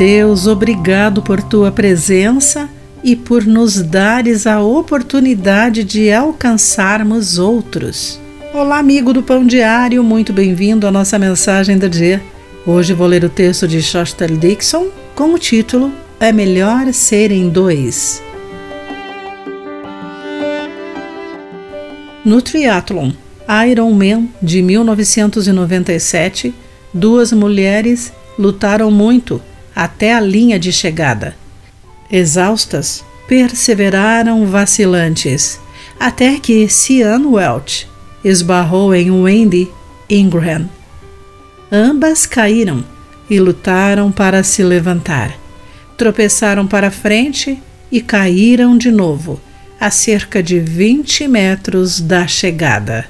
Deus, obrigado por tua presença e por nos dares a oportunidade de alcançarmos outros. Olá, amigo do Pão Diário, muito bem-vindo à nossa mensagem do dia. Hoje vou ler o texto de Shostel Dixon com o título É Melhor Serem Dois. No triatlon Ironman de 1997, duas mulheres lutaram muito até a linha de chegada. Exaustas, perseveraram vacilantes, até que Cian Welch esbarrou em Wendy Ingram. Ambas caíram e lutaram para se levantar. Tropeçaram para frente e caíram de novo, a cerca de 20 metros da chegada.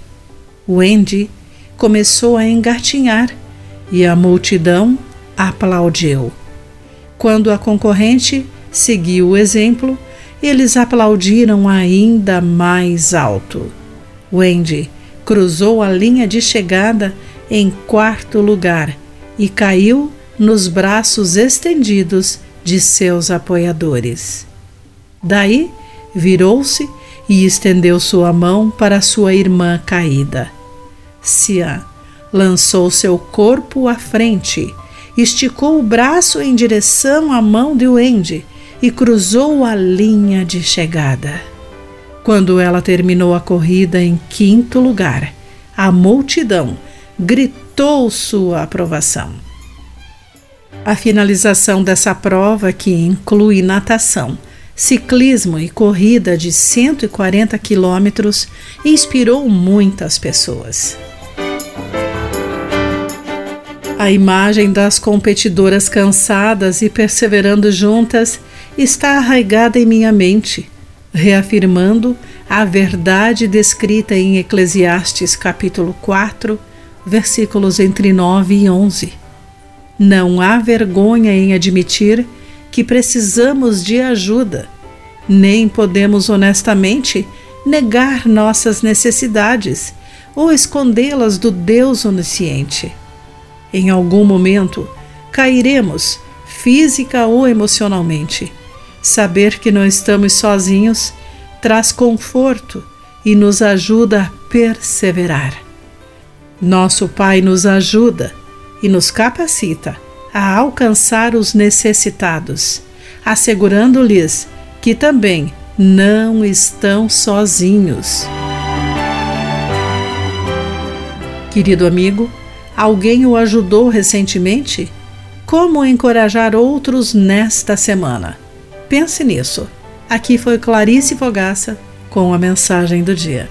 Wendy começou a engatinhar e a multidão aplaudiu. Quando a concorrente seguiu o exemplo, eles aplaudiram ainda mais alto. Wendy cruzou a linha de chegada em quarto lugar e caiu nos braços estendidos de seus apoiadores. Daí, virou-se e estendeu sua mão para sua irmã caída. Sian lançou seu corpo à frente esticou o braço em direção à mão de Wendy e cruzou a linha de chegada. Quando ela terminou a corrida em quinto lugar, a multidão gritou sua aprovação. A finalização dessa prova, que inclui natação, ciclismo e corrida de 140 quilômetros, inspirou muitas pessoas. A imagem das competidoras cansadas e perseverando juntas está arraigada em minha mente, reafirmando a verdade descrita em Eclesiastes capítulo 4, versículos entre 9 e 11. Não há vergonha em admitir que precisamos de ajuda, nem podemos honestamente negar nossas necessidades ou escondê-las do Deus onisciente. Em algum momento, cairemos, física ou emocionalmente. Saber que não estamos sozinhos traz conforto e nos ajuda a perseverar. Nosso Pai nos ajuda e nos capacita a alcançar os necessitados, assegurando-lhes que também não estão sozinhos. Querido amigo, Alguém o ajudou recentemente? Como encorajar outros nesta semana? Pense nisso. Aqui foi Clarice Fogaça com a mensagem do dia.